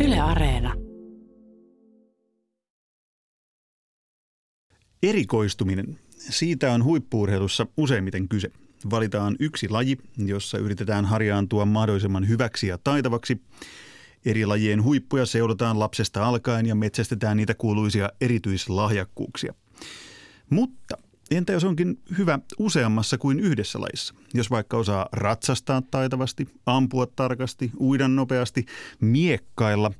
Yle Areena. Erikoistuminen. Siitä on huippuurheilussa useimmiten kyse. Valitaan yksi laji, jossa yritetään harjaantua mahdollisimman hyväksi ja taitavaksi. Eri lajien huippuja seulotaan lapsesta alkaen ja metsästetään niitä kuuluisia erityislahjakkuuksia. Mutta entä jos onkin hyvä useammassa kuin yhdessä lajissa? Jos vaikka osaa ratsastaa taitavasti, ampua tarkasti, uida nopeasti, miekkailla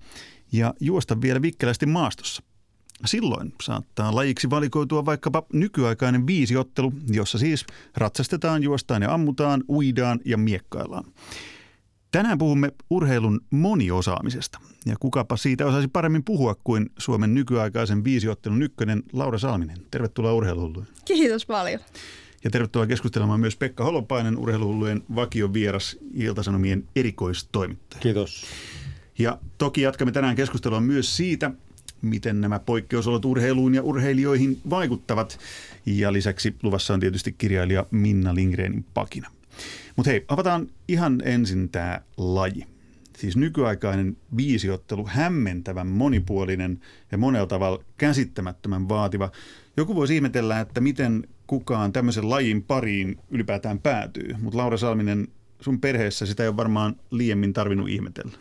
ja juosta vielä vikkelästi maastossa – Silloin saattaa lajiksi valikoitua vaikkapa nykyaikainen viisiottelu, jossa siis ratsastetaan, juostaan ja ammutaan, uidaan ja miekkaillaan. Tänään puhumme urheilun moniosaamisesta. Ja kukapa siitä osaisi paremmin puhua kuin Suomen nykyaikaisen viisiottelun ykkönen Laura Salminen. Tervetuloa urheiluhulluun. Kiitos paljon. Ja tervetuloa keskustelemaan myös Pekka Holopainen, urheiluhullujen vakio vieras Iltasanomien erikoistoimittaja. Kiitos. Ja toki jatkamme tänään keskustelua myös siitä, miten nämä poikkeusolot urheiluun ja urheilijoihin vaikuttavat. Ja lisäksi luvassa on tietysti kirjailija Minna Lindgrenin pakina. Mutta hei, avataan ihan ensin tämä laji. Siis nykyaikainen viisiottelu, hämmentävän monipuolinen ja monella tavalla käsittämättömän vaativa. Joku voisi ihmetellä, että miten kukaan tämmöisen lajin pariin ylipäätään päätyy. Mutta Laura Salminen, sun perheessä sitä ei ole varmaan liiemmin tarvinnut ihmetellä.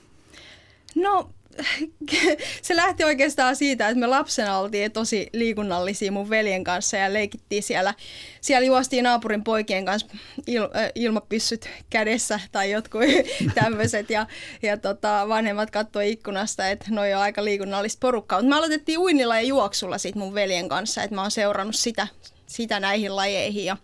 No se lähti oikeastaan siitä, että me lapsena oltiin tosi liikunnallisia mun veljen kanssa ja leikittiin siellä. Siellä juostiin naapurin poikien kanssa il, ilmapyssyt kädessä tai jotkut tämmöiset ja, ja tota, vanhemmat katsoi ikkunasta, että noi on aika liikunnallista porukkaa. Mutta me aloitettiin uinnilla ja juoksulla sit mun veljen kanssa, että mä oon seurannut sitä, sitä näihin lajeihin ja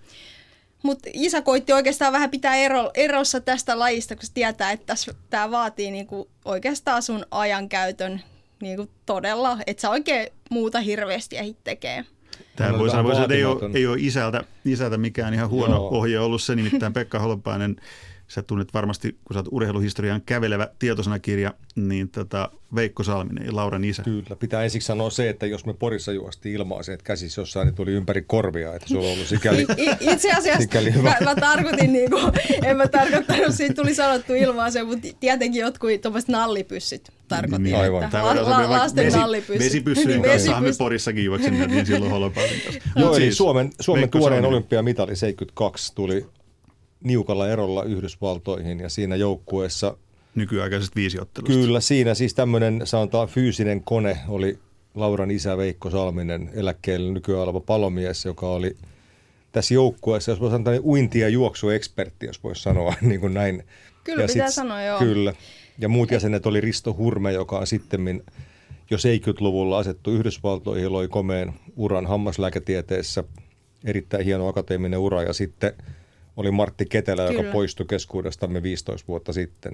mutta isä koitti oikeastaan vähän pitää ero, erossa tästä lajista, kun se tietää, että tämä vaatii niinku oikeastaan sun ajankäytön niinku todella, että sä oikein muuta hirveästi ehdit tekee. Tämä voi sanoa, että ei ole, ei ole isältä, isältä mikään ihan huono Joo. ohje ollut se, nimittäin Pekka Holopainen sä tunnet varmasti, kun sä oot urheiluhistorian kävelevä tietosanakirja, niin tota Veikko Salminen ja Lauran isä. Kyllä, pitää ensiksi sanoa se, että jos me Porissa se, että käsissä jossain, niin tuli ympäri korvia, että sulla on ollut sikäli Itse asiassa sikäli mä, mä, tarkoitin, niin kuin, en mä tarkoittanut, siitä tuli sanottu ilmaa se, mutta tietenkin jotkut tuommoiset nallipyssyt tarkoitin. Niin, aivan. Että la, la, lasten vesi, nallipyssy. Vesipyssyjen niin, kanssa me Porissakin juoksimme, niin silloin kanssa. Joo, siis, Suomen, Suomen tuoreen olympiamitali 72 tuli niukalla erolla Yhdysvaltoihin ja siinä joukkueessa nykyaikaisesta viisiottelusta. Kyllä, siinä siis tämmöinen sanotaan fyysinen kone oli Lauran isä Veikko Salminen, eläkkeelle nykyään oleva palomies, joka oli tässä joukkueessa, jos voisi sanoa niin uinti- ja juoksuekspertti, jos voisi sanoa niin kuin näin. Kyllä, ja pitää sit, sanoa, joo. Kyllä. Ja muut jäsenet oli Risto Hurme, joka on sitten jo 70-luvulla asettu Yhdysvaltoihin, loi komeen uran hammaslääketieteessä, erittäin hieno akateeminen ura ja sitten – oli Martti Ketelä, Kyllä. joka poistui keskuudestamme 15 vuotta sitten.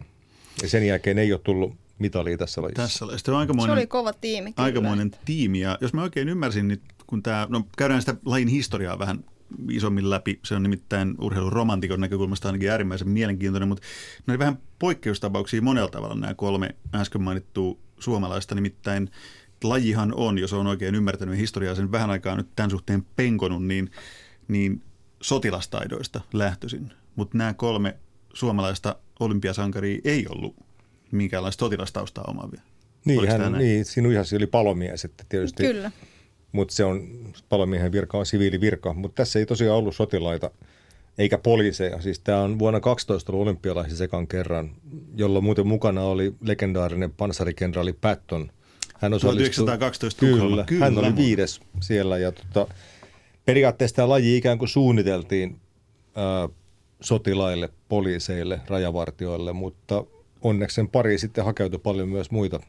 Ja sen jälkeen ei ole tullut mitalia tässä lajissa. Tässä lajissa. On aikamoinen, se oli kova tiimi. Kyllä. Aikamoinen tiimi. Ja jos mä oikein ymmärsin, niin kun tämä, no käydään sitä lajin historiaa vähän isommin läpi. Se on nimittäin urheiluromantikon näkökulmasta ainakin äärimmäisen mielenkiintoinen, mutta ne oli vähän poikkeustapauksia monella tavalla nämä kolme äsken mainittua suomalaista. Nimittäin lajihan on, jos on oikein ymmärtänyt historiaa sen vähän aikaa nyt tämän suhteen penkonut, niin, niin sotilastaidoista lähtöisin, mutta nämä kolme suomalaista olympiasankaria ei ollut minkäänlaista sotilastaustaa omaavia. Niin, hän, niin sinun ihan oli palomies, että tietysti. Kyllä. Mutta se on, palomiehen virka on siviilivirka, mutta tässä ei tosiaan ollut sotilaita eikä poliiseja. Siis tämä on vuonna 12 ollut olympialaisissa sekan kerran, jolla muuten mukana oli legendaarinen panssarikenraali Patton. Hän osallistui, 1912 kyllä, kyllä, hän oli viides siellä ja tota, periaatteessa tämä laji ikään kuin suunniteltiin ää, sotilaille, poliiseille, rajavartioille, mutta onneksi sen pari sitten hakeutui paljon myös muita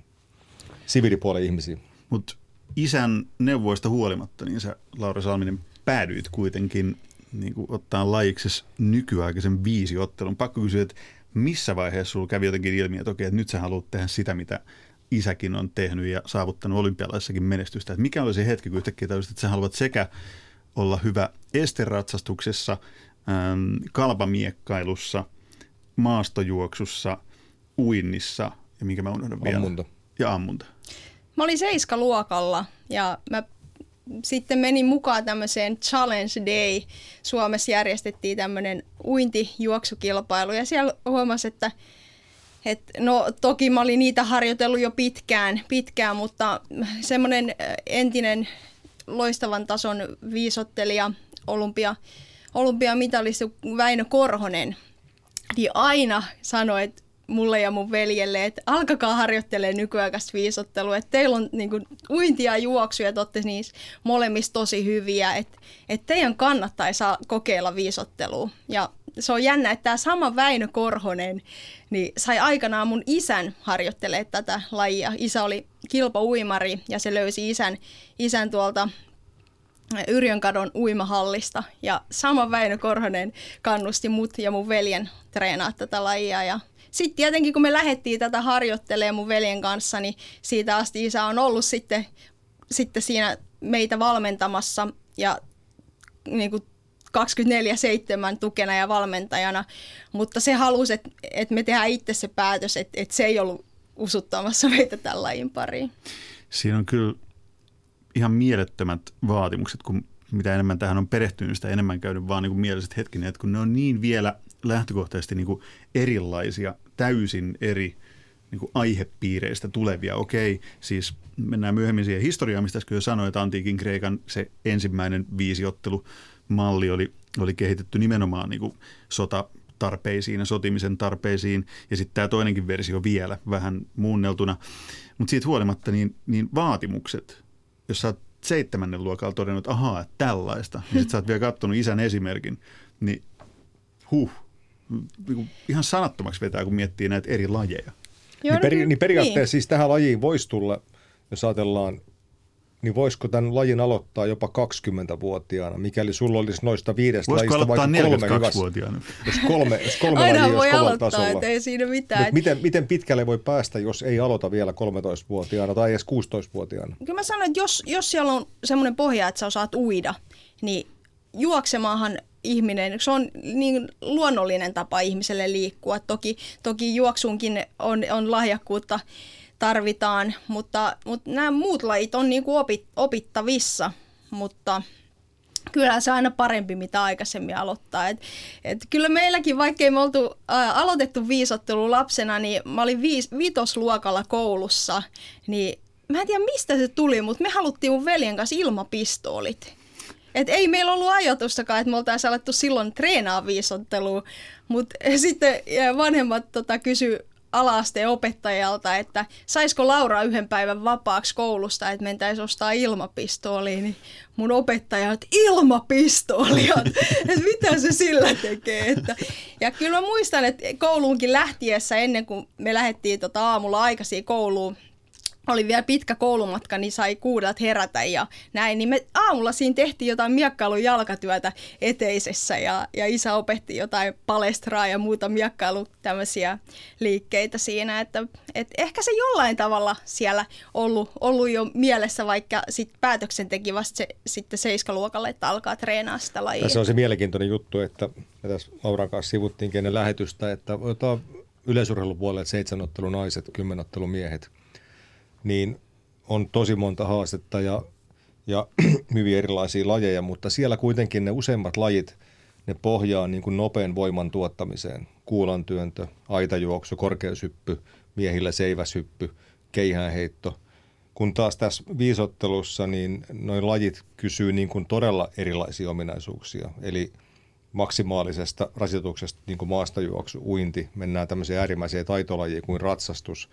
siviilipuolen ihmisiä. Mutta isän neuvoista huolimatta, niin sä Laura Salminen päädyit kuitenkin niin kuin ottaa lajiksi nykyaikaisen viisiottelun. Pakko kysyä, että missä vaiheessa sulla kävi jotenkin ilmi, että okei, että nyt sä haluat tehdä sitä, mitä isäkin on tehnyt ja saavuttanut olympialaissakin menestystä. Että mikä oli se hetki, kun yhtäkkiä täysin, että sä haluat sekä olla hyvä esteratsastuksessa, ähm, kalpamiekkailussa, maastojuoksussa, uinnissa ja mikä mä unohdan vielä. Ammunta. Ja ammunta. Mä olin seiskaluokalla ja mä sitten menin mukaan tämmöiseen Challenge Day. Suomessa järjestettiin tämmöinen uintijuoksukilpailu ja siellä huomasi, että et, no toki mä olin niitä harjoitellut jo pitkään, pitkään mutta semmoinen entinen loistavan tason viisottelija, olympia, olympiamitalisti Väinö Korhonen, niin aina sanoi, että mulle ja mun veljelle, että alkakaa harjoittelee nykyaikaista viisottelua, että teillä on niin kuin, uintia ja juoksuja, että olette niissä molemmissa tosi hyviä, että, että teidän kannattaisi kokeilla viisottelua. Ja se on jännä, että tämä sama Väinö Korhonen niin sai aikanaan mun isän harjoittelee tätä lajia. Isä oli kilpauimari ja se löysi isän, isän tuolta Yrjönkadon uimahallista. Ja sama Väinö Korhonen kannusti mut ja mun veljen treenaa tätä lajia ja sitten tietenkin kun me lähdettiin tätä harjoittelemaan mun veljen kanssa, niin siitä asti isä on ollut sitten, sitten siinä meitä valmentamassa ja niin kuin 24-7 tukena ja valmentajana, mutta se halusi, että, että me tehdään itse se päätös, että, että se ei ollut usuttamassa meitä tämän lajin pariin. Siinä on kyllä ihan mielettömät vaatimukset, kun mitä enemmän tähän on perehtynyt, sitä enemmän käynyt vaan niin kuin mieliset hetkinen, että kun ne on niin vielä lähtökohtaisesti niin kuin erilaisia, täysin eri niin kuin aihepiireistä tulevia. Okei, siis mennään myöhemmin siihen historiaan, mistä äsken jo sanoin, että antiikin Kreikan se ensimmäinen viisiottelumalli oli, oli kehitetty nimenomaan niin kuin sota tarpeisiin ja sotimisen tarpeisiin, ja sitten tämä toinenkin versio vielä vähän muunneltuna. Mutta siitä huolimatta niin, niin vaatimukset, jos sä oot seitsemännen luokalla todennut, että ahaa, tällaista, niin sitten sä oot vielä katsonut isän esimerkin, niin huh, niin ihan sanattomaksi vetää, kun miettii näitä eri lajeja. Joo, niin, peri, niin periaatteessa niin. siis tähän lajiin voisi tulla, jos ajatellaan, niin voisiko tämän lajin aloittaa jopa 20-vuotiaana, mikäli sulla olisi noista viidestä voisiko lajista vaikka kolme hyvässä? vuotiaana Jos kolme, jos kolme Aina lajia voi aloittaa, tasolla. että ei siinä mitään. miten, miten pitkälle voi päästä, jos ei aloita vielä 13-vuotiaana tai edes 16-vuotiaana? Kyllä mä sanon, että jos, jos siellä on semmoinen pohja, että sä osaat uida, niin juoksemaahan ihminen, se on niin luonnollinen tapa ihmiselle liikkua. Toki, toki juoksuunkin on, on lahjakkuutta tarvitaan, mutta, mutta nämä muut lajit on niin kuin opit, opittavissa, mutta kyllä se on aina parempi, mitä aikaisemmin aloittaa. Et, et kyllä meilläkin, vaikkei me oltu ää, aloitettu viisottelu lapsena, niin mä olin viis, vitosluokalla koulussa, niin mä en tiedä mistä se tuli, mutta me haluttiin mun veljen kanssa ilmapistoolit. Et ei meillä ollut ajatustakaan, että me oltaisiin alettu silloin treenaa viisottelua, mutta sitten vanhemmat tota, kysy alaasteen opettajalta, että saisiko Laura yhden päivän vapaaksi koulusta, että mentäisiin ostaa ilmapistooliin, niin mun opettaja, että ilmapistoolia, että mitä se sillä tekee. Että, ja kyllä mä muistan, että kouluunkin lähtiessä ennen kuin me lähdettiin tota aamulla aikaisin kouluun, oli vielä pitkä koulumatka, niin sai kuudelta herätä ja näin. Niin me aamulla siinä tehtiin jotain miekkailun jalkatyötä eteisessä ja, ja isä opetti jotain palestraa ja muuta miekkailu tämmöisiä liikkeitä siinä. Että, et ehkä se jollain tavalla siellä ollut, ollut jo mielessä, vaikka sit päätöksen teki vasta se, sitten seiskaluokalle, että alkaa treenaa sitä lajia. Tässä on se mielenkiintoinen juttu, että me tässä Lauran kanssa sivuttiin ennen lähetystä, että yleisurheilupuolelle seitsemän ottelu naiset, kymmenottelu miehet – niin on tosi monta haastetta ja, ja hyvin erilaisia lajeja, mutta siellä kuitenkin ne useimmat lajit, ne pohjaa niin kuin nopean voiman tuottamiseen. Kuulantyöntö, aitajuoksu, korkeushyppy, miehillä seiväshyppy, keihäänheitto. Kun taas tässä viisottelussa, niin noin lajit kysyy niin kuin todella erilaisia ominaisuuksia. Eli maksimaalisesta rasituksesta, niin kuin maastajuoksu, uinti, mennään tämmöiseen äärimmäiseen taitolajiin kuin ratsastus –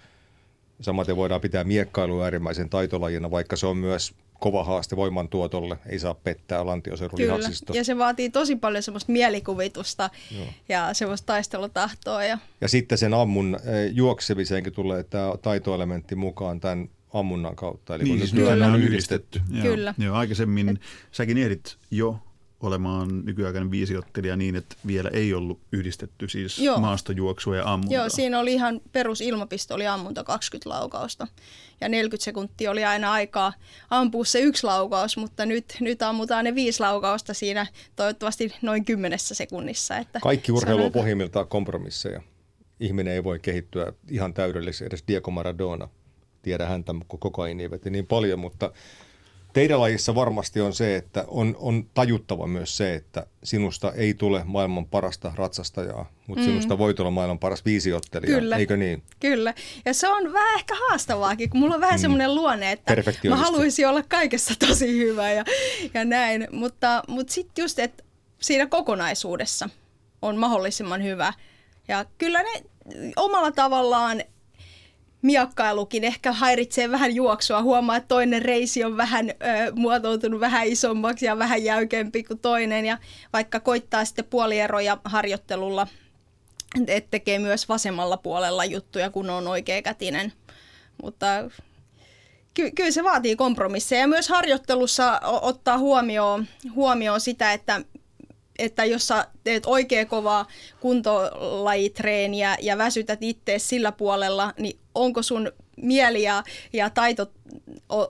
Samaten voidaan pitää miekkailua äärimmäisen taitolajina, vaikka se on myös kova haaste voimantuotolle. Ei saa pettää lantioseudun Kyllä, lihaksisto. ja se vaatii tosi paljon semmoista mielikuvitusta Joo. ja semmoista taistelutahtoa. Ja... ja sitten sen ammun eh, juoksemiseenkin tulee tämä taitoelementti mukaan tämän ammunnan kautta. Eli niin, kun siis on yhdistetty. Joo. Kyllä. Joo, aikaisemmin Et... säkin ehdit jo olemaan nykyaikainen viisiottelija niin, että vielä ei ollut yhdistetty siis Joo. maastojuoksua ja ammuntaa. Joo, siinä oli ihan perus ilmapistoli ammunta 20 laukausta ja 40 sekuntia oli aina aikaa ampua se yksi laukaus, mutta nyt, nyt ammutaan ne viisi laukausta siinä toivottavasti noin kymmenessä sekunnissa. Että Kaikki urheilu on pohjimmiltaan kompromisseja. Ihminen ei voi kehittyä ihan täydellisesti, edes Diego Maradona. Tiedä häntä, kun kokaini veti niin paljon, mutta Teidän lajissa varmasti on se, että on, on tajuttava myös se, että sinusta ei tule maailman parasta ratsastajaa, mutta mm. sinusta voi tulla maailman paras viisiottelija, Kyllä. eikö niin? Kyllä. Ja se on vähän ehkä haastavaakin, kun mulla on vähän mm. semmoinen luonne, että mä haluaisin olla kaikessa tosi hyvä ja, ja näin. Mutta, mutta sitten just, että siinä kokonaisuudessa on mahdollisimman hyvä. Ja kyllä ne omalla tavallaan miakkailukin ehkä häiritsee vähän juoksua. Huomaa, että toinen reisi on vähän ö, muotoutunut vähän isommaksi ja vähän jäykempi kuin toinen. Ja vaikka koittaa sitten puolieroja harjoittelulla, että tekee myös vasemmalla puolella juttuja, kun on oikeakätinen. Mutta ky- kyllä se vaatii kompromisseja. Ja myös harjoittelussa ottaa huomioon, huomioon sitä, että että jos sä teet oikein kovaa kuntolajitreeniä ja väsytät itse sillä puolella, niin onko sun mieli ja, ja taito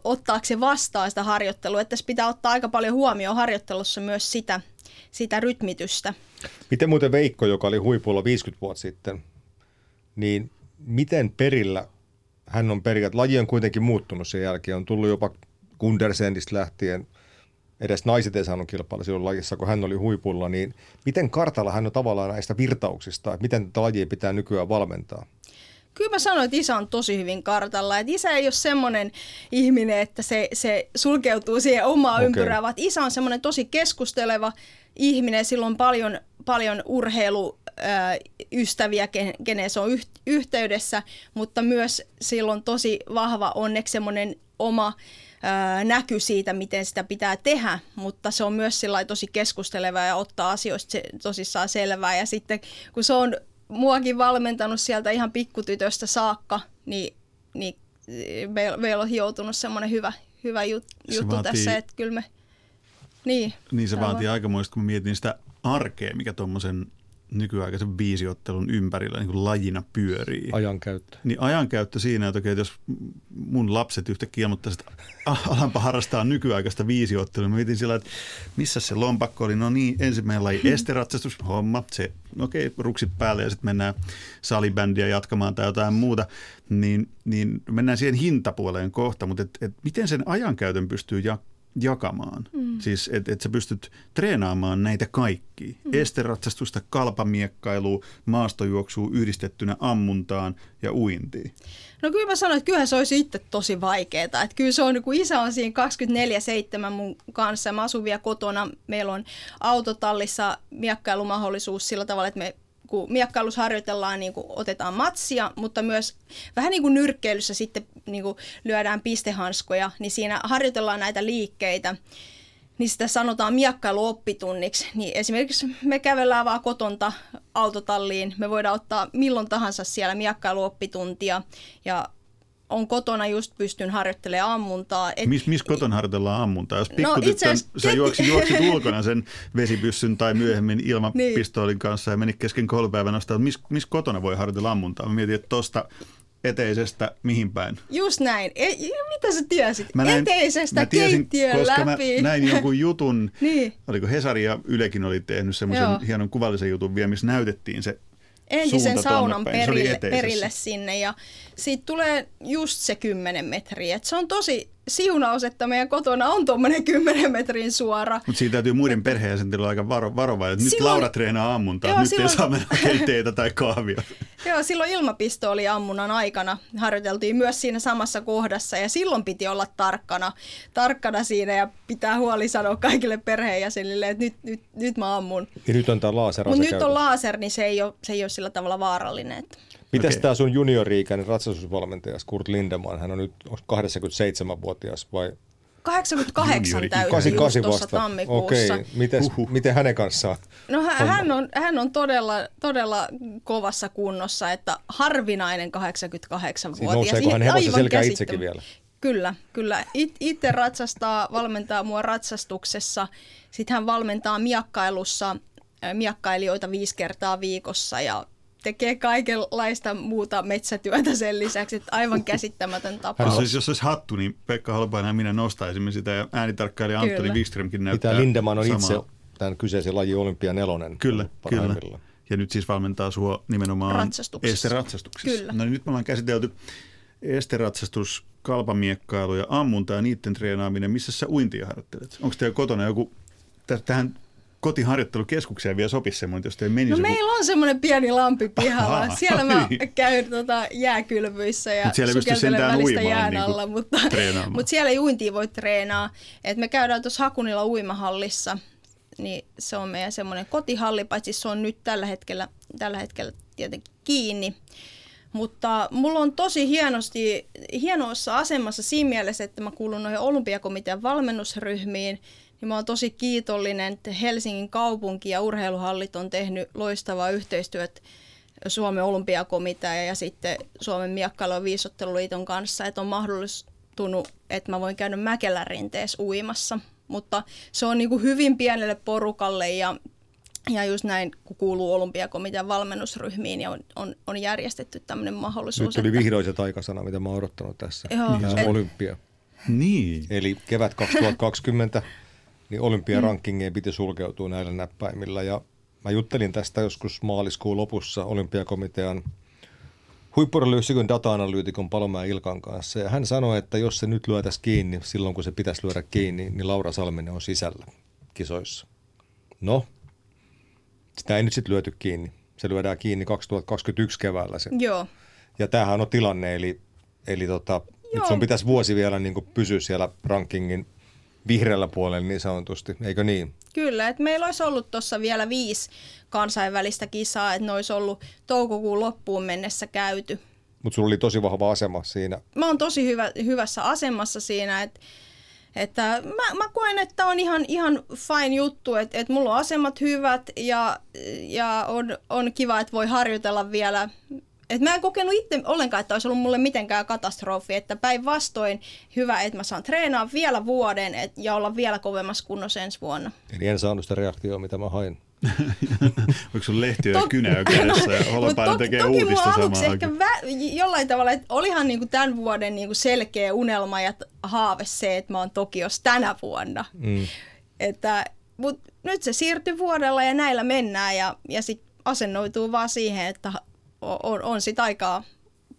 ottaako se vastaan sitä harjoittelua. Että tässä pitää ottaa aika paljon huomioon harjoittelussa myös sitä, sitä rytmitystä. Miten muuten Veikko, joka oli huipulla 50 vuotta sitten, niin miten perillä hän on perillä? Laji on kuitenkin muuttunut sen jälkeen. On tullut jopa Gundersendistä lähtien – edes naiset ei saanut kilpailla silloin lajissa, kun hän oli huipulla, niin miten kartalla hän on tavallaan näistä virtauksista, että miten tätä lajia pitää nykyään valmentaa? Kyllä mä sanoin, että isä on tosi hyvin kartalla. Että isä ei ole semmoinen ihminen, että se, se sulkeutuu siihen omaan okay. ympyrään, vaan isä on semmoinen tosi keskusteleva ihminen. Sillä on paljon, paljon urheiluystäviä, kenen se on yhteydessä, mutta myös sillä on tosi vahva onneksi semmoinen oma näky siitä, miten sitä pitää tehdä, mutta se on myös tosi keskusteleva ja ottaa asioista tosissaan selvää. Ja sitten kun se on muakin valmentanut sieltä ihan pikkutytöstä saakka, niin, niin meillä meil on hioutunut semmoinen hyvä, hyvä jut, juttu vaatii, tässä, että kyllä me... Niin, niin se vaatii aikamoista, kun mietin sitä arkea, mikä tuommoisen nykyaikaisen viisiottelun ympärillä niin kuin lajina pyörii. Ajankäyttö. Niin ajankäyttö siinä, että, okei, jos mun lapset yhtäkkiä ilmoittaisivat, että alanpa harrastaa nykyaikaista viisiottelua. Mä mietin sillä, että missä se lompakko oli. No niin, ensimmäinen laji esteratsastus, homma, se okei, okay, ruksit päälle ja sitten mennään salibändiä jatkamaan tai jotain muuta, niin, niin mennään siihen hintapuoleen kohta, mutta et, et miten sen ajankäytön pystyy jak- jakamaan. Mm. Siis, että et sä pystyt treenaamaan näitä kaikki. Mm. Esteratsastusta, kalpamiekkailua, maastojuoksua yhdistettynä ammuntaan ja uintiin. No kyllä mä sanoin, että kyllähän se olisi itse tosi vaikeaa. Että kyllä se on, kun isä on siinä 24-7 mun kanssa, mä asun vielä kotona, meillä on autotallissa miekkailumahdollisuus sillä tavalla, että me kun miekkailussa harjoitellaan, niin kuin otetaan matsia, mutta myös vähän niin kuin nyrkkeilyssä sitten niin kuin lyödään pistehanskoja, niin siinä harjoitellaan näitä liikkeitä niin sitä sanotaan miekkailuoppitunniksi. Niin esimerkiksi me kävellään vaan kotonta autotalliin, me voidaan ottaa milloin tahansa siellä miekkailuoppituntia ja on kotona just pystyn harjoittelemaan ammuntaa. Et... Missä mis kotona harjoitellaan ammuntaa? Jos pikkutyttö, no, sä juoksit, juoksit ulkona sen vesipyssyn tai myöhemmin ilmapistoolin kanssa ja meni kesken koulupäivän nostaa, missä mis kotona voi harjoitella ammuntaa? Mä mietin, että tuosta eteisestä mihin päin? Just näin. E, mitä sä tiesit? Mä näin, eteisestä mä tiesin, keittiön koska läpi. Mä näin jonkun jutun, niin. oliko Hesari ja Ylekin oli tehnyt semmoisen hienon kuvallisen jutun vielä, missä näytettiin se entisen saunan perille, perille sinne ja siitä tulee just se 10 metriä. Et se on tosi siunaus, että meidän kotona on tuommoinen 10 metrin suora. Mutta siitä täytyy muiden perheenjäsenten olla aika varo, varovainen. Nyt silloin, Laura treenaa ammuntaa, joo, nyt silloin, ei saa mennä teitä tai kahvia. Joo, silloin ilmapistooli ammunnan aikana harjoiteltiin myös siinä samassa kohdassa ja silloin piti olla tarkkana, tarkkana siinä ja pitää huoli sanoa kaikille perheenjäsenille, että nyt, nyt, nyt mä ammun. Ja nyt on tämä laser Mutta nyt on laser, niin se ei ole, se ei ole sillä tavalla vaarallinen. Että. Mitäs okay. tämä sun juniori-ikäinen ratsastusvalmentaja Kurt Lindemann, hän on nyt 87-vuotias vai 88 täytyy just tuossa tammikuussa. Okei, Mites, miten hänen kanssaan? No hän, hän, on, hän on todella, todella kovassa kunnossa, että harvinainen 88-vuotias. Siis nouseeko hän hevosen selkää itsekin vielä? Kyllä, kyllä. It, itse ratsastaa, valmentaa mua ratsastuksessa. Sitten hän valmentaa miakkailussa miakkailijoita viisi kertaa viikossa ja tekee kaikenlaista muuta metsätyötä sen lisäksi, että aivan käsittämätön tapaus. Jos olisi, jos olisi hattu, niin Pekka Holpainen ja minä nostaisimme sitä ja äänitarkkailija Antoni Wikströmkin näyttää Mitä Lindemann on samaa. itse tämän kyseisen lajin olympia nelonen. Kyllä, kyllä. Ja nyt siis valmentaa sua nimenomaan ratsastuksessa. ratsastuksessa. Kyllä. No niin nyt me ollaan käsitelty esteratsastus, kalpamiekkailu ja ammunta ja niiden treenaaminen. Missä sä uintia harjoittelet? Onko teillä kotona joku, tähän kotiharjoittelukeskukseen vielä sopisi semmoinen, jos teillä menisi No joku... meillä on semmoinen pieni lampi pihalla. Ahaa. Siellä mä käyn tota, jääkylvyissä ja Mut siellä ei sukeltelen välistä jään niinku alla, mutta, mutta siellä ei uintia voi treenaa. Et me käydään tuossa Hakunilla uimahallissa, niin se on meidän semmoinen kotihalli, paitsi se on nyt tällä hetkellä, tällä hetkellä tietenkin kiinni. Mutta mulla on tosi hienosti, hienossa asemassa siinä mielessä, että mä kuulun noihin olympiakomitean valmennusryhmiin, niin mä oon tosi kiitollinen, että Helsingin kaupunki ja urheiluhallit on tehnyt loistavaa yhteistyötä Suomen olympiakomitea ja sitten Suomen miekkailu- ja viisotteluliiton kanssa, että on mahdollistunut, että mä voin käydä Mäkelärinteessä uimassa. Mutta se on niin kuin hyvin pienelle porukalle ja, ja just näin, kun kuuluu olympiakomitean valmennusryhmiin ja on, on, on järjestetty tämmöinen mahdollisuus. Nyt tuli että- vihdoin se taikasana, mitä mä oon odottanut tässä. Joo. Tämä Et- olympia. Niin. Eli kevät 2020, niin olympiarankingeen piti sulkeutua näillä näppäimillä. Ja mä juttelin tästä joskus maaliskuun lopussa olympiakomitean huippurheiluyksikön data-analyytikon Palomäen Ilkan kanssa. Ja hän sanoi, että jos se nyt lyötäisiin kiinni silloin, kun se pitäisi lyödä kiinni, niin Laura Salminen on sisällä kisoissa. No, sitä ei nyt sitten lyöty kiinni. Se lyödään kiinni 2021 keväällä se Joo. ja tämähän on tilanne, eli, eli tota, nyt sun pitäisi vuosi vielä niin pysyä siellä rankingin vihreällä puolella niin sanotusti, eikö niin? Kyllä, että meillä olisi ollut tuossa vielä viisi kansainvälistä kisaa, että ne olisi ollut toukokuun loppuun mennessä käyty. Mutta sulla oli tosi vahva asema siinä. Mä oon tosi hyvä, hyvässä asemassa siinä, että että mä, mä koen, että on ihan, ihan fine juttu, että, että mulla on asemat hyvät ja, ja on, on kiva, että voi harjoitella vielä. Et mä en kokenut itse ollenkaan, että olisi ollut mulle mitenkään katastrofi, että päinvastoin hyvä, että mä saan treenaa vielä vuoden et, ja olla vielä kovemmassa kunnossa ensi vuonna. Eli en saanut sitä reaktiota, mitä mä hain. Onko sun lehtiö ja kynä kädessä ja Holopainen toki, tekee toki mulla uutista aluksi samaan ehkä aikaan? vä- jollain tavalla, että olihan niinku tämän vuoden niinku selkeä unelma ja haave se, että mä oon Tokiossa tänä vuonna. Mm. Että, mut nyt se siirtyy vuodella ja näillä mennään ja, ja sit asennoituu vaan siihen, että on, on, on sit aikaa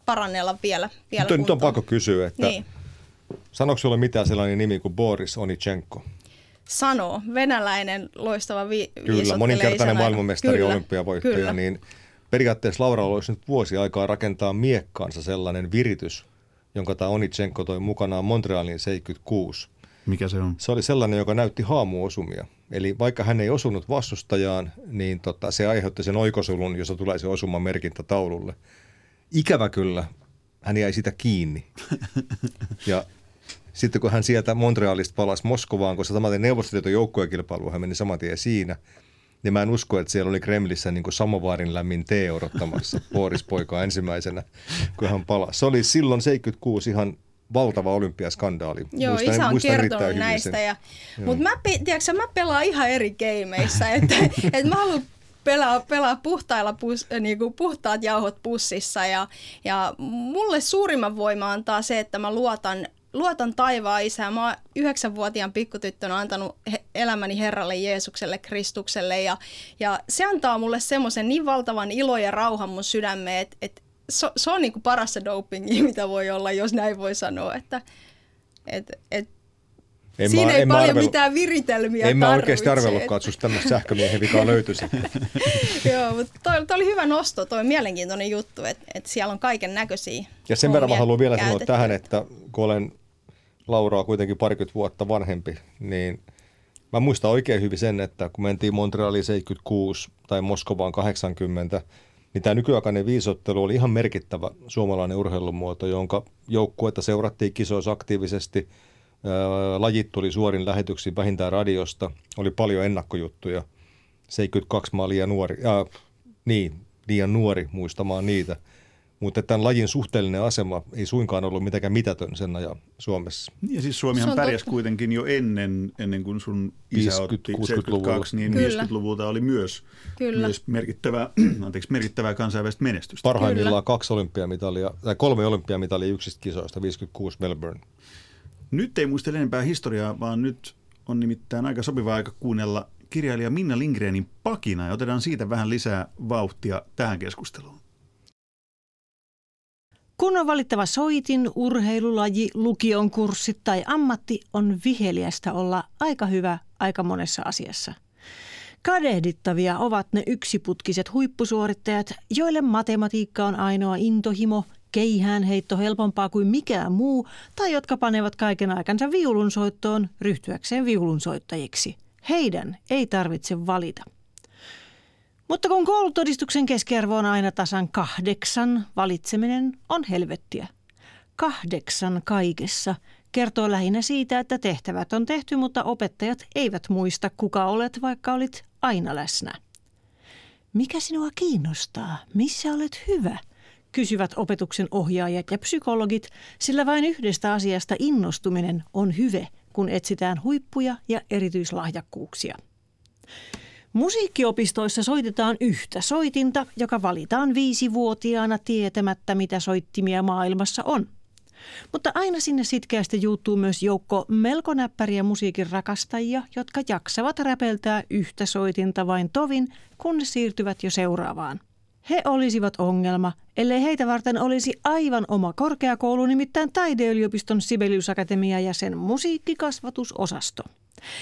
parannella vielä, vielä Nyt on, nyt on pakko kysyä, että niin. Sanoiko sulle mitään sellainen nimi kuin Boris Onichenko? sanoo, venäläinen loistava vi- Kyllä, moninkertainen maailmanmestari, Kyllä, olympiavoittaja, kyllä. niin periaatteessa Lauralla olisi nyt vuosi aikaa rakentaa miekkaansa sellainen viritys, jonka tämä Onichenko toi mukanaan Montrealin 76. Mikä se on? Se oli sellainen, joka näytti haamuosumia. Eli vaikka hän ei osunut vastustajaan, niin tota, se aiheutti sen oikosulun, jossa tulee se osuma merkintä taululle. Ikävä kyllä, hän jäi sitä kiinni. Ja sitten kun hän sieltä Montrealista palasi Moskovaan, koska samaten Neuvostoliiton joukkuekilpailu hän meni saman tien siinä, niin mä en usko, että siellä oli Kremlissä niin kuin samovaarin lämmin tee odottamassa Boris poikaa ensimmäisenä, kun hän palasi. Se oli silloin 76 ihan valtava olympiaskandaali. Joo, Muistan- isä on muistan kertonut näistä. Ja, mutta mä, tiedätkö, mä pelaan ihan eri keimeissä. että, että mä haluan pelaa, pelaa puhtailla pus, niin kuin puhtaat jauhot pussissa. Ja, ja mulle suurimman voima antaa se, että mä luotan, luotan taivaan isää. Mä oon yhdeksänvuotiaan pikkutyttönä antanut he, elämäni Herralle Jeesukselle, Kristukselle. Ja, ja se antaa mulle semmoisen niin valtavan ilo ja rauhan mun sydämeen, että, että se, se on niin kuin parasta dopingia, mitä voi olla, jos näin voi sanoa. Että, et, et, En Siinä mä- ei en paljon arvellut- mitään viritelmiä En mä oikeasti arvellutkaan, että susta tämmöistä sähkömiehen vikaa löytyisi. Joo, mutta toi, toi, oli hyvä nosto, toi mielenkiintoinen juttu, että et siellä on kaiken näköisiä Ja sen verran mä haluan vielä sanoa tähän, että kun olen Lauraa kuitenkin parikymmentä vuotta vanhempi, niin mä muistan oikein hyvin sen, että kun mentiin Montrealiin 76 tai Moskovaan 80, niin tämä nykyaikainen viisottelu oli ihan merkittävä suomalainen urheilumuoto, jonka joukkuetta seurattiin kisoissa aktiivisesti. Ää, Lajit tuli suorin lähetyksiin vähintään radiosta, oli paljon ennakkojuttuja. 72 mä liian nuori, äh, niin, liian nuori muistamaan niitä. Mutta tämän lajin suhteellinen asema ei suinkaan ollut mitenkään mitätön sen ajan Suomessa. Ja siis Suomihan on pärjäsi totta. kuitenkin jo ennen, ennen kuin sun isä 50, otti 60-luvulla. 72, niin Kyllä. 50-luvulta oli myös, Kyllä. myös merkittävää, anteeksi, merkittävää kansainvälistä menestystä. Parhaimmillaan kaksi olympiamitalia, tai kolme olympiamitalia yksistä kisoista, 56 Melbourne. Nyt ei muistele enempää historiaa, vaan nyt on nimittäin aika sopiva aika kuunnella kirjailija Minna Lindgrenin pakina ja otetaan siitä vähän lisää vauhtia tähän keskusteluun. Kun on valittava soitin, urheilulaji, lukion kurssit tai ammatti, on viheliästä olla aika hyvä aika monessa asiassa. Kadehdittavia ovat ne yksiputkiset huippusuorittajat, joille matematiikka on ainoa intohimo, keihään heitto helpompaa kuin mikään muu, tai jotka panevat kaiken aikansa viulunsoittoon ryhtyäkseen viulunsoittajiksi. Heidän ei tarvitse valita. Mutta kun koulutodistuksen keskiarvo on aina tasan kahdeksan, valitseminen on helvettiä. Kahdeksan kaikessa kertoo lähinnä siitä, että tehtävät on tehty, mutta opettajat eivät muista, kuka olet, vaikka olit aina läsnä. Mikä sinua kiinnostaa? Missä olet hyvä? kysyvät opetuksen ohjaajat ja psykologit, sillä vain yhdestä asiasta innostuminen on hyve, kun etsitään huippuja ja erityislahjakkuuksia. Musiikkiopistoissa soitetaan yhtä soitinta, joka valitaan viisivuotiaana tietämättä, mitä soittimia maailmassa on. Mutta aina sinne sitkeästi juuttuu myös joukko melko näppäriä musiikin rakastajia, jotka jaksavat räpeltää yhtä soitinta vain tovin, kun ne siirtyvät jo seuraavaan. He olisivat ongelma, ellei heitä varten olisi aivan oma korkeakoulu, nimittäin Taideyliopiston Sibelius Akatemia ja sen musiikkikasvatusosasto.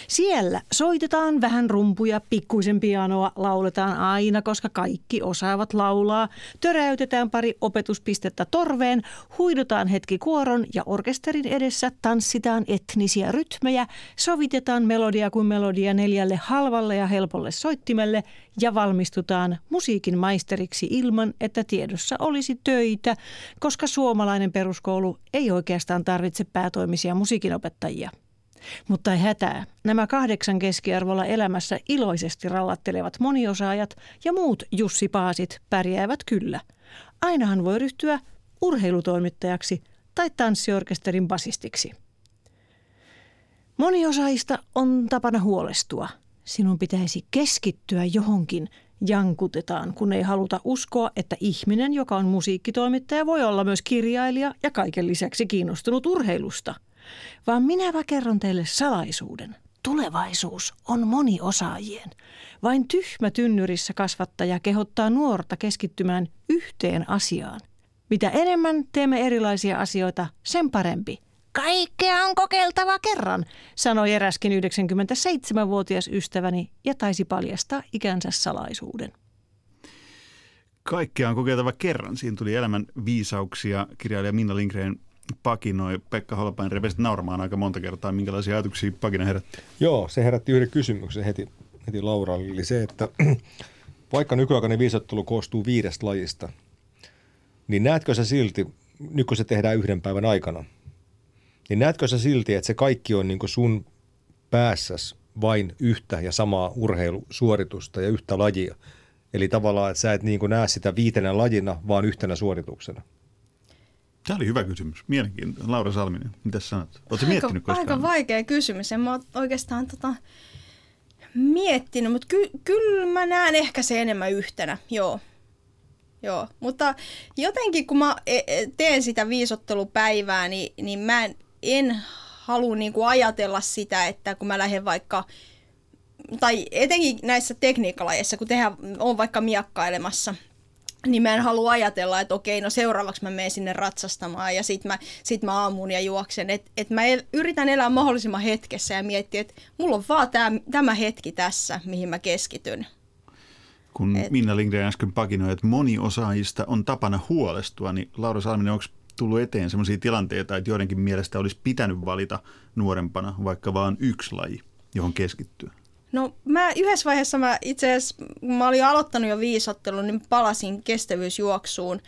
Siellä soitetaan vähän rumpuja, pikkuisen pianoa, lauletaan aina, koska kaikki osaavat laulaa. Töräytetään pari opetuspistettä torveen, huidutaan hetki kuoron ja orkesterin edessä tanssitaan etnisiä rytmejä, sovitetaan melodia kuin melodia neljälle halvalle ja helpolle soittimelle ja valmistutaan musiikin maisteriksi ilman, että tiedossa olisi töitä, koska suomalainen peruskoulu ei oikeastaan tarvitse päätoimisia musiikinopettajia. Mutta ei hätää. Nämä kahdeksan keskiarvolla elämässä iloisesti rallattelevat moniosaajat ja muut Jussi Paasit pärjäävät kyllä. Ainahan voi ryhtyä urheilutoimittajaksi tai tanssiorkesterin basistiksi. Moniosaajista on tapana huolestua. Sinun pitäisi keskittyä johonkin, jankutetaan, kun ei haluta uskoa, että ihminen, joka on musiikkitoimittaja, voi olla myös kirjailija ja kaiken lisäksi kiinnostunut urheilusta – vaan minäpä kerron teille salaisuuden. Tulevaisuus on moniosaajien. Vain tyhmä tynnyrissä kasvattaja kehottaa nuorta keskittymään yhteen asiaan. Mitä enemmän teemme erilaisia asioita, sen parempi. Kaikkea on kokeiltava kerran, sanoi eräskin 97-vuotias ystäväni ja taisi paljastaa ikänsä salaisuuden. Kaikkea on kokeiltava kerran. Siinä tuli elämän viisauksia kirjailija Minna Lindgren pakinoi Pekka Holopainen repesit nauramaan aika monta kertaa. Minkälaisia ajatuksia pakina herätti? Joo, se herätti yhden kysymyksen heti, heti Lauralle. Eli se, että vaikka nykyaikainen viisottelu koostuu viidestä lajista, niin näetkö sä silti, nyt kun se tehdään yhden päivän aikana, niin näetkö sä silti, että se kaikki on niin sun päässäs vain yhtä ja samaa urheilusuoritusta ja yhtä lajia? Eli tavallaan, että sä et niin näe sitä viitenä lajina, vaan yhtenä suorituksena. Tämä oli hyvä kysymys. Mielenkiintoinen. Laura Salminen, mitä sanot? Oletko miettinyt koskaan? Aika vaikea kysymys. En mä oikeastaan tota, miettinyt, mutta ky- kyllä mä näen ehkä se enemmän yhtenä, joo. Joo, mutta jotenkin kun mä e, e, teen sitä viisottelupäivää, niin, niin mä en, en halua niinku ajatella sitä, että kun mä lähden vaikka, tai etenkin näissä tekniikkalajeissa, kun tehdään, on vaikka miakkailemassa – niin mä en halua ajatella, että okei, no seuraavaksi mä menen sinne ratsastamaan ja sit mä, sit mä aamuun ja juoksen. Että et mä el, yritän elää mahdollisimman hetkessä ja miettiä, että mulla on vaan tää, tämä hetki tässä, mihin mä keskityn. Kun et, Minna Lindgren äsken pakinoi, että moni osaajista on tapana huolestua, niin Laura Salminen, onko tullut eteen sellaisia tilanteita, että joidenkin mielestä olisi pitänyt valita nuorempana vaikka vain yksi laji, johon keskittyä? No mä yhdessä vaiheessa mä itse asiassa, kun mä olin aloittanut jo viisottelun, niin palasin kestävyysjuoksuun.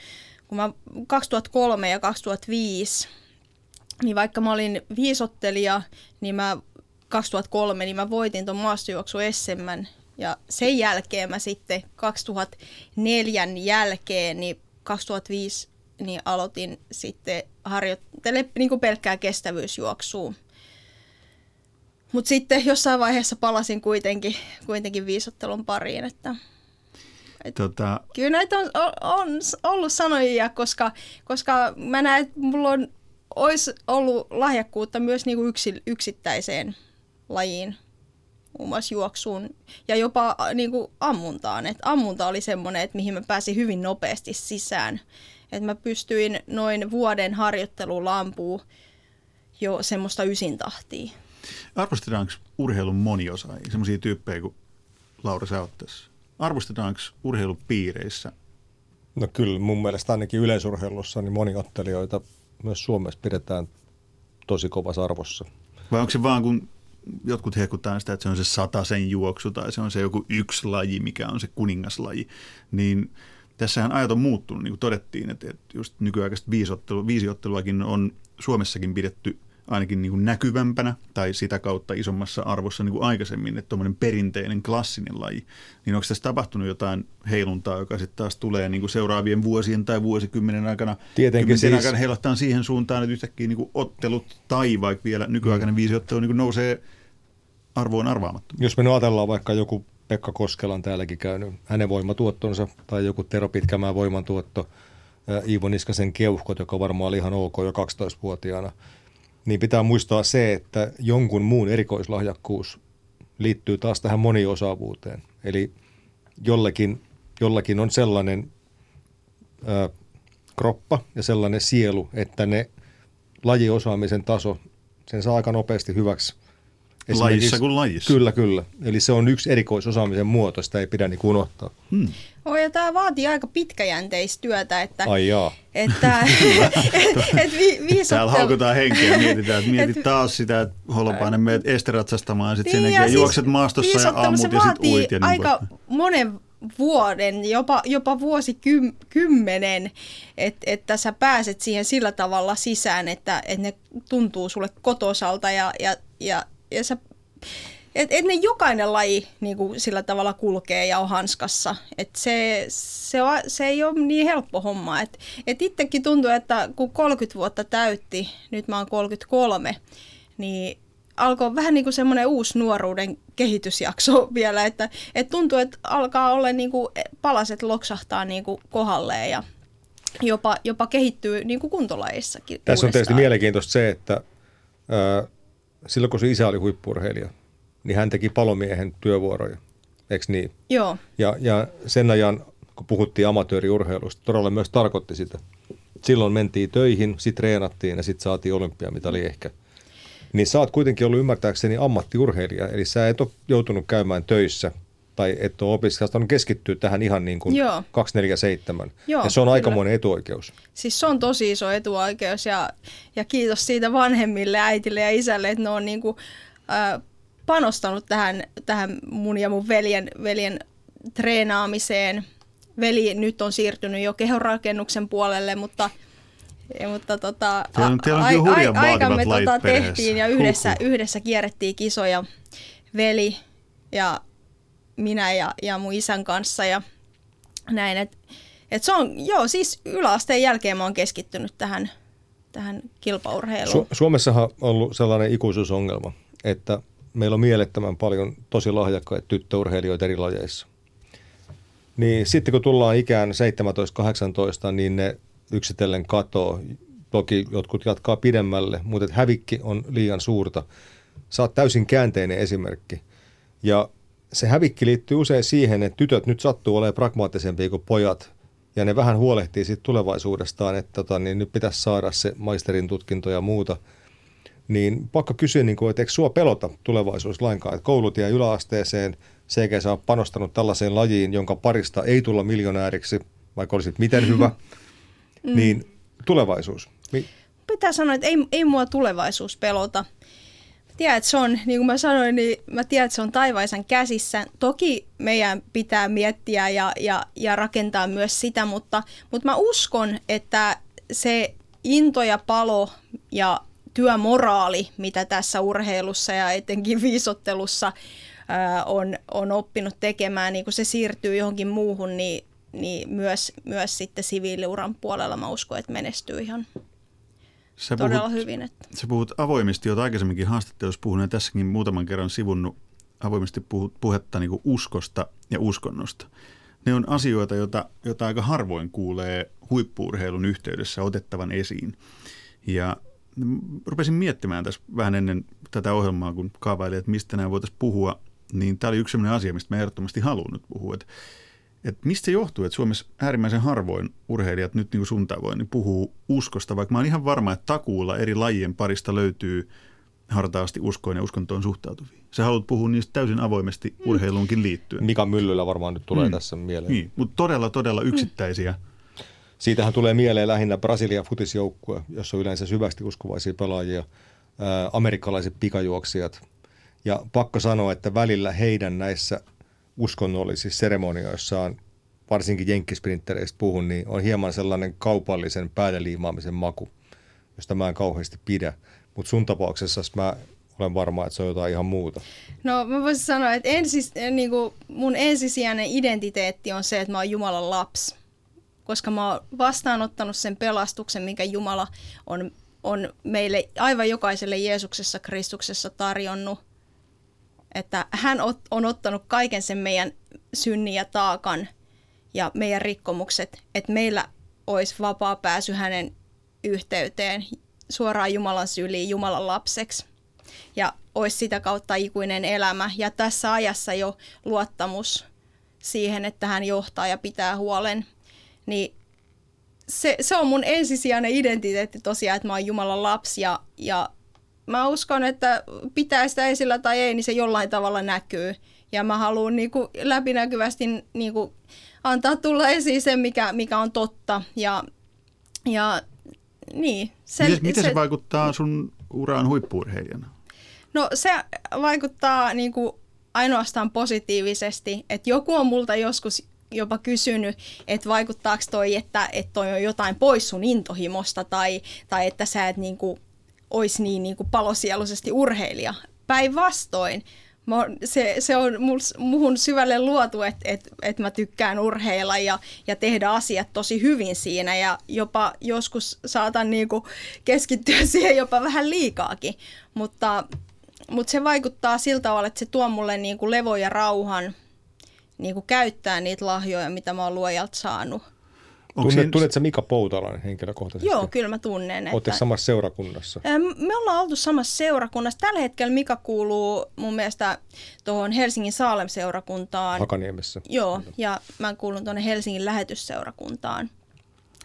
Kun mä 2003 ja 2005, niin vaikka mä olin viisottelija, niin mä 2003, niin mä voitin tuon maastojuoksu SM. Ja sen jälkeen mä sitten 2004 jälkeen, niin 2005 niin aloitin sitten harjoittele niin pelkkää kestävyysjuoksua. Mutta sitten jossain vaiheessa palasin kuitenkin, kuitenkin viisottelun pariin, että et tota... Kyllä näitä on, on ollut sanojia, koska, koska mä näen, että mulla on, olisi ollut lahjakkuutta myös niinku yksi, yksittäiseen lajiin, muun muassa juoksuun ja jopa niin kuin ammuntaan. Et ammunta oli semmoinen, että mihin mä pääsin hyvin nopeasti sisään. että mä pystyin noin vuoden harjoittelulla ampuu jo semmoista ysin tahtia. Arvostetaanko urheilun moniosaajia, semmoisia tyyppejä kuin Laura sä tässä? Arvostetaanko urheilupiireissä? No kyllä, mun mielestä ainakin yleisurheilussa niin moniottelijoita myös Suomessa pidetään tosi kovassa arvossa. Vai onko se vaan kun jotkut hehkuttaa sitä, että se on se sen juoksu tai se on se joku yksi laji, mikä on se kuningaslaji, niin tässähän ajat on muuttunut, niin kuin todettiin, että, että just nykyaikaista viisiottelu, viisiotteluakin on Suomessakin pidetty ainakin niin kuin näkyvämpänä tai sitä kautta isommassa arvossa niin kuin aikaisemmin, että tuommoinen perinteinen klassinen laji. Niin onko tässä tapahtunut jotain heiluntaa, joka sitten taas tulee niin kuin seuraavien vuosien tai vuosikymmenen aikana? Tietenkin siis. aikana heilahtaa siihen suuntaan, että yhtäkkiä niin kuin ottelut tai vaikka vielä nykyaikainen mm. viisiottelu niin kuin nousee arvoon arvaamatta. Jos me nyt ajatellaan vaikka joku Pekka Koskelan täälläkin käynyt, hänen voimatuottonsa tai joku Tero Pitkämään voimantuotto, Iivo Niskasen keuhkot, joka varmaan oli ihan ok jo 12-vuotiaana – niin pitää muistaa se, että jonkun muun erikoislahjakkuus liittyy taas tähän moniosaavuuteen. Eli jollakin, jollakin on sellainen ö, kroppa ja sellainen sielu, että ne lajiosaamisen taso, sen saa aika nopeasti hyväksi Lajissa kuin lajissa. Kyllä, kyllä. Eli se on yksi erikoisosaamisen muoto, sitä ei pidä niin unohtaa. Hmm. Oh, ja tämä vaatii aika pitkäjänteistyötä. Että, Ai jaa. Että, et, et vi, viisottelu... Täällä haukutaan henkeä ja mietitään, että mietit et, taas sitä, että Holopainen meet esteratsastamaan ja sitten niin, sen siis juokset maastossa ja ammut ja sitten uit. Ja niin aika pois. monen vuoden, jopa, jopa vuosikymmenen, että, että sä pääset siihen sillä tavalla sisään, että, että ne tuntuu sulle kotosalta ja, ja, ja ja sä, et, et ne jokainen laji niin kuin sillä tavalla kulkee ja on hanskassa. Et se, se, on, se ei ole niin helppo homma. Et, et itsekin tuntuu, että kun 30 vuotta täytti, nyt mä oon 33, niin alkoi vähän niin kuin semmoinen uusi nuoruuden kehitysjakso vielä, että, että tuntuu, että alkaa olla niin kuin palaset loksahtaa niin kuin kohdalleen ja jopa, jopa kehittyy niin kuin kuntolajissakin. Tässä on tietysti mielenkiintoista se, että silloin kun se isä oli huippurheilija, niin hän teki palomiehen työvuoroja, eikö niin? Joo. Ja, ja sen ajan, kun puhuttiin amatööriurheilusta, todella myös tarkoitti sitä. Silloin mentiin töihin, sitten treenattiin ja sitten saatiin olympiamitali ehkä. Niin sä oot kuitenkin ollut ymmärtääkseni ammattiurheilija, eli sä et ole joutunut käymään töissä tai et ole opiskellut, keskittyä tähän ihan niin kuin Joo. 247. Joo, ja se on kyllä. aikamoinen etuoikeus. Siis se on tosi iso etuoikeus ja, ja kiitos siitä vanhemmille, äitille ja isälle, että ne on niin kuin, äh, panostanut tähän, tähän mun ja mun veljen, veljen treenaamiseen. Veli nyt on siirtynyt jo kehonrakennuksen puolelle, mutta mutta tota, teillä on, teillä on a, a, aikamme tota tehtiin ja yhdessä, yhdessä kierrettiin kisoja veli ja minä ja, ja mun isän kanssa ja näin. Et, et se on, joo, siis yläasteen jälkeen mä oon keskittynyt tähän, tähän kilpaurheiluun. Su- Suomessahan on ollut sellainen ikuisuusongelma, että meillä on mielettömän paljon tosi lahjakkaita tyttöurheilijoita eri lajeissa. Niin sitten kun tullaan ikään 17-18, niin ne yksitellen katoo. Toki jotkut jatkaa pidemmälle, mutta hävikki on liian suurta. Oot täysin käänteinen esimerkki. Ja se hävikki liittyy usein siihen, että tytöt nyt sattuu olemaan pragmaattisempia kuin pojat, ja ne vähän huolehtii siitä tulevaisuudestaan, että tota, niin nyt pitäisi saada se maisterin tutkinto ja muuta. Niin pakko kysyä, niin kuin, että eikö sua pelota tulevaisuus lainkaan, että koulutie yläasteeseen, eikä saa panostanut tällaiseen lajiin, jonka parista ei tulla miljonääriksi, vaikka olisit miten hyvä, mm. niin tulevaisuus. Pitää sanoa, että ei, ei mua tulevaisuus pelota tiedän, että se on, niin kuin mä sanoin, niin mä tiedän, että se on taivaisan käsissä. Toki meidän pitää miettiä ja, ja, ja rakentaa myös sitä, mutta, mutta mä uskon, että se into ja palo ja työmoraali, mitä tässä urheilussa ja etenkin viisottelussa ää, on, on oppinut tekemään, niin kun se siirtyy johonkin muuhun, niin, niin myös, myös sitten siviiliuran puolella mä uskon, että menestyy ihan Sä todella puhut, hyvin. Että. Sä puhut avoimesti, jota aikaisemminkin haastattelussa puhunut ja tässäkin muutaman kerran sivunnut avoimesti puhut, puhetta niin uskosta ja uskonnosta. Ne on asioita, joita, joita aika harvoin kuulee huippuurheilun yhteydessä otettavan esiin. Ja rupesin miettimään tässä vähän ennen tätä ohjelmaa, kun kaavailin, että mistä nämä voitaisiin puhua, niin tämä oli yksi sellainen asia, mistä mä ehdottomasti haluan nyt puhua. Että, että mistä se johtuu, että Suomessa äärimmäisen harvoin urheilijat nyt niin kuin sun tavoin niin puhuu uskosta, vaikka mä oon ihan varma, että takuulla eri lajien parista löytyy hartaasti uskoon ja uskontoon suhtautuvia. Sä haluat puhua niistä täysin avoimesti mm. urheiluunkin liittyen. Mika Myllyllä varmaan nyt tulee mm. tässä mieleen. Niin, mutta todella, todella yksittäisiä. Mm. Siitähän tulee mieleen lähinnä Brasilia futisjoukkue, jossa on yleensä syvästi uskovaisia pelaajia, ää, amerikkalaiset pikajuoksijat. Ja pakko sanoa, että välillä heidän näissä uskonnollisissa seremonioissaan, varsinkin jenkkisprintereistä puhun, niin on hieman sellainen kaupallisen päälleliimaamisen maku, josta mä en kauheasti pidä. Mutta sun tapauksessa mä olen varma, että se on jotain ihan muuta. No mä voisin sanoa, että ensis, niin kuin mun ensisijainen identiteetti on se, että mä oon Jumalan lapsi. Koska mä oon vastaanottanut sen pelastuksen, minkä Jumala on, on meille aivan jokaiselle Jeesuksessa Kristuksessa tarjonnut. Että hän on ottanut kaiken sen meidän synnin ja taakan ja meidän rikkomukset, että meillä olisi vapaa pääsy hänen yhteyteen suoraan Jumalan syliin Jumalan lapseksi. Ja olisi sitä kautta ikuinen elämä. Ja tässä ajassa jo luottamus siihen, että hän johtaa ja pitää huolen. Niin se, se on mun ensisijainen identiteetti tosiaan, että mä oon Jumalan lapsi ja, ja mä uskon, että pitää sitä esillä tai ei, niin se jollain tavalla näkyy. Ja mä haluan niin kuin läpinäkyvästi niin kuin antaa tulla esiin sen, mikä, mikä on totta. Ja, ja niin. Sen, miten, miten se, se vaikuttaa sun uraan huippuurheilijana? No se vaikuttaa niin kuin ainoastaan positiivisesti, että joku on multa joskus jopa kysynyt, että vaikuttaako toi, että, että toi on jotain pois sun intohimosta tai, tai että sä et niin kuin, olisi niin, niin kuin palosieluisesti urheilija. Päinvastoin, se, se on muhun syvälle luotu, että et, et mä tykkään urheilla ja, ja tehdä asiat tosi hyvin siinä ja jopa joskus saatan niinku keskittyä siihen jopa vähän liikaakin, mutta, mutta se vaikuttaa siltä tavalla, että se tuo mulle niinku levo ja rauhan niinku käyttää niitä lahjoja, mitä mä oon luojalta saanut. Tunnet, siinä... Tunnetko Mika Poutalainen henkilökohtaisesti? Joo, kyllä mä tunnen. Olette että... samassa seurakunnassa? Me ollaan oltu samassa seurakunnassa. Tällä hetkellä Mika kuuluu mun mielestä tuohon Helsingin Saalem-seurakuntaan. Hakaniemessä. Joo, ja mä kuulun tuonne Helsingin lähetysseurakuntaan.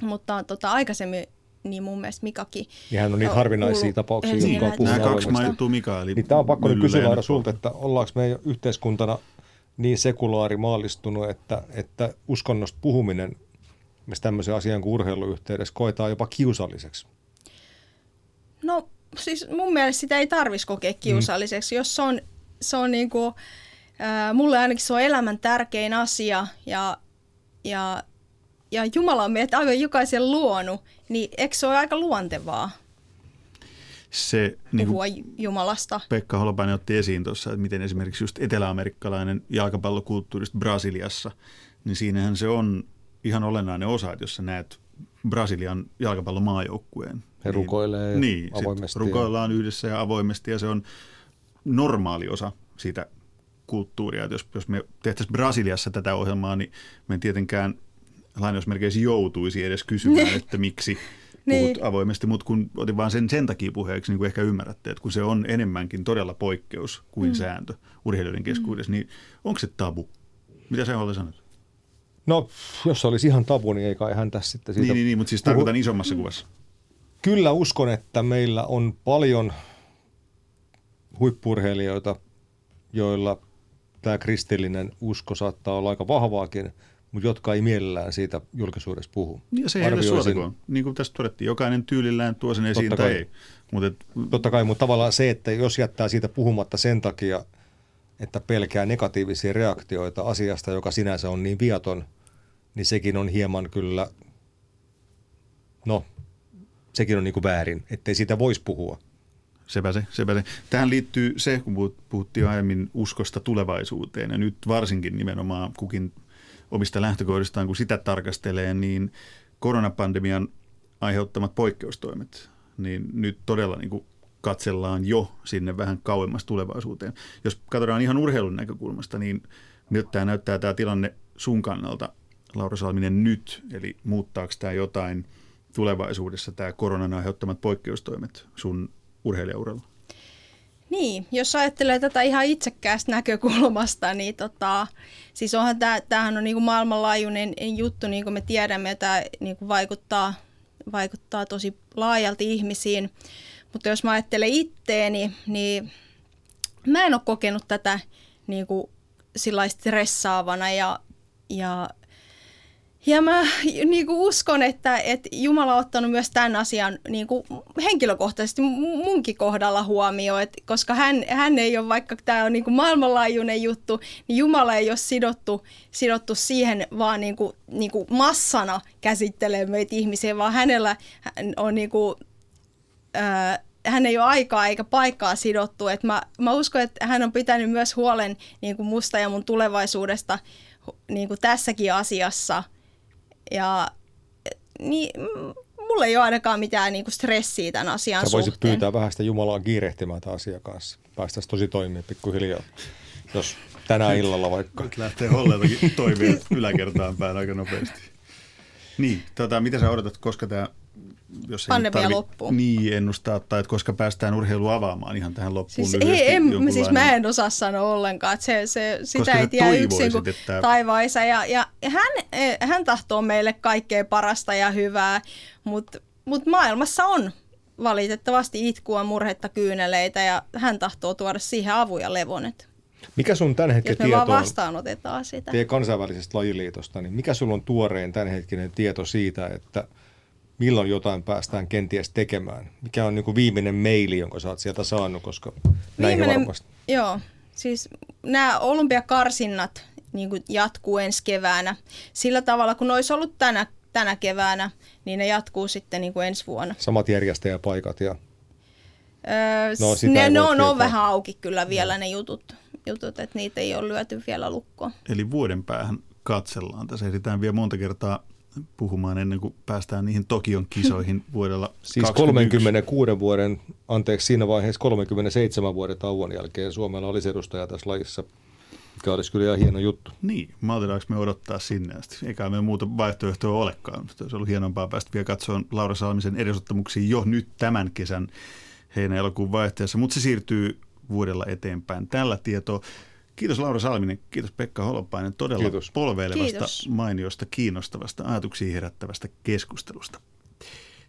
Mutta tota, aikaisemmin niin mun mielestä Mikakin. Ja hän on niin harvinaisia tapauksia, jotka on Nämä kaksi mainittua Mika, eli niin Tämä on pakko nyt kysyä sulta, että ollaanko me yhteiskuntana niin sekulaari maallistunut, että, että uskonnosta puhuminen – missä tämmöisen asian kuin urheiluyhteydessä koetaan jopa kiusalliseksi? No siis mun mielestä sitä ei tarvitsisi kokea kiusalliseksi, mm. jos se on, se on niin kuin, äh, mulle ainakin se on elämän tärkein asia ja, ja, ja Jumala on meidät aivan jokaisen luonut, niin eikö se ole aika luontevaa? se niin puhua Jumalasta. Pekka Holopainen otti esiin tuossa, että miten esimerkiksi just eteläamerikkalainen jalkapallokulttuurista Brasiliassa, niin siinähän se on ihan olennainen osa, että jos sä näet Brasilian jalkapallomaajoukkueen. He niin, rukoilee niin, avoimesti. rukoillaan yhdessä ja avoimesti ja se on normaali osa siitä kulttuuria. Että jos, jos me tehtäisiin Brasiliassa tätä ohjelmaa, niin me tietenkään lainausmerkeissä joutuisi edes kysymään, niin. että miksi puhut niin. avoimesti, mutta kun otin vaan sen sen takia puheeksi, niin kuin ehkä ymmärrätte, että kun se on enemmänkin todella poikkeus kuin mm. sääntö urheilijoiden keskuudessa, mm. niin onko se tabu? Mitä sä haluat sanoa? No, jos se olisi ihan tabu, niin ei kai hän tässä sitten siitä... Niin, niin, niin mutta siis tarkoitan puhu... isommassa kuvassa. Kyllä uskon, että meillä on paljon huippurheilijoita, joilla tämä kristillinen usko saattaa olla aika vahvaakin, mutta jotka ei mielellään siitä julkisuudessa puhu. Ja se ei edes suotikoon. Niin kuin tässä todettiin, jokainen tyylillään tuo sen esiin tai ei. Mut et... Totta kai, mutta tavallaan se, että jos jättää siitä puhumatta sen takia, että pelkää negatiivisia reaktioita asiasta, joka sinänsä on niin viaton – niin sekin on hieman kyllä, no, sekin on niin kuin väärin, ettei siitä voisi puhua. Sepä se, sepä se. Tähän liittyy se, kun puhuttiin aiemmin uskosta tulevaisuuteen ja nyt varsinkin nimenomaan kukin omista lähtökohdistaan, kun sitä tarkastelee, niin koronapandemian aiheuttamat poikkeustoimet, niin nyt todella niin kuin katsellaan jo sinne vähän kauemmas tulevaisuuteen. Jos katsotaan ihan urheilun näkökulmasta, niin miltä tämä näyttää tämä tilanne sun kannalta Laura Salminen nyt, eli muuttaako tämä jotain tulevaisuudessa, tämä koronan aiheuttamat poikkeustoimet sun urheilijauralla? Niin, jos ajattelee tätä ihan itsekkäästä näkökulmasta, niin tota, siis onhan tämä, tämähän on niinku maailmanlaajuinen juttu, niin kuin me tiedämme, tämä niinku vaikuttaa, vaikuttaa tosi laajalti ihmisiin. Mutta jos mä ajattelen itteeni, niin mä en ole kokenut tätä niinku stressaavana ja, ja ja mä niin kuin uskon, että, että Jumala on ottanut myös tämän asian niin kuin henkilökohtaisesti munkin kohdalla huomioon, että koska hän, hän ei ole, vaikka tämä on niin kuin maailmanlaajuinen juttu, niin Jumala ei ole sidottu, sidottu siihen vaan niin kuin, niin kuin massana käsittelee meitä ihmisiä, vaan hänellä on niin kuin, ää, hän ei ole aikaa eikä paikkaa sidottu. Et mä, mä uskon, että hän on pitänyt myös huolen niin kuin musta ja mun tulevaisuudesta niin kuin tässäkin asiassa – ja niin, mulla ei ole ainakaan mitään niinku stressiä tämän asian Sä voisit suhteen. pyytää vähän sitä Jumalaa kiirehtimään tämän asian kanssa. Päästäisiin tosi toimia pikkuhiljaa. Jos tänä illalla vaikka. Nyt lähtee Holleiltakin toimia yläkertaan päin aika nopeasti. Niin, tota, mitä sä odotat, koska tämä jos ei Pandemia tarvi, loppuu. Niin, ennustaa, tai että koska päästään urheilu avaamaan ihan tähän loppuun Siis, ei, en, siis mä en osaa sanoa ollenkaan, että se, se, sitä Koska ei tiedä yksin kuin että- taivaisa. Ja, ja hän, eh, hän tahtoo meille kaikkea parasta ja hyvää, mutta mut maailmassa on valitettavasti itkua, murhetta, kyyneleitä ja hän tahtoo tuoda siihen avun ja levonet. Mikä sun tämän hetken Jos me tieto vaan on vastaanotetaan sitä. teidän kansainvälisestä lajiliitosta, niin mikä sulla on tuoreen tämänhetkinen tieto siitä, että milloin jotain päästään kenties tekemään? Mikä on niin kuin viimeinen maili, jonka sä oot sieltä saanut, koska näihin varmasti. Joo, siis nämä olympiakarsinnat niin kuin jatkuu ensi keväänä. Sillä tavalla, kun ne olisi ollut tänä, tänä keväänä, niin ne jatkuu sitten niin kuin ensi vuonna. Samat järjestäjäpaikat ja Öö, No, no, ne, ei ne on, tietää. on vähän auki kyllä vielä ne jutut, jutut, että niitä ei ole lyöty vielä lukkoon. Eli vuoden päähän katsellaan. Tässä ehditään vielä monta kertaa puhumaan ennen kuin päästään niihin Tokion kisoihin vuodella Siis 21. 36 vuoden, anteeksi siinä vaiheessa 37 vuoden tauon jälkeen Suomella olisi edustaja tässä lajissa, mikä olisi kyllä ihan hieno juttu. Niin, maltetaanko me odottaa sinne asti? Eikä me muuta vaihtoehtoa olekaan. Mutta olisi ollut hienompaa päästä vielä katsomaan Laura Salmisen edesottamuksia jo nyt tämän kesän heinä-elokuun vaihteessa, mutta se siirtyy vuodella eteenpäin. Tällä tietoa. Kiitos Laura Salminen, kiitos Pekka Holopainen todella Kiitos. polveilevasta, Kiitos. mainiosta, kiinnostavasta, ajatuksia herättävästä keskustelusta.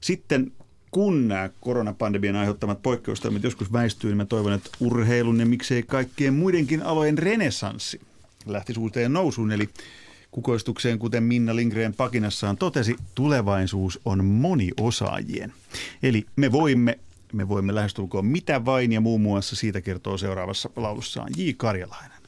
Sitten kun nämä koronapandemian aiheuttamat poikkeustoimet joskus väistyy, niin mä toivon, että urheilun ja miksei kaikkien muidenkin alojen renesanssi lähtisi uuteen nousuun. Eli kukoistukseen, kuten Minna Lindgren pakinassaan totesi, tulevaisuus on moniosaajien. Eli me voimme, me voimme lähestulkoon mitä vain ja muun muassa siitä kertoo seuraavassa laulussaan J. Karjalainen.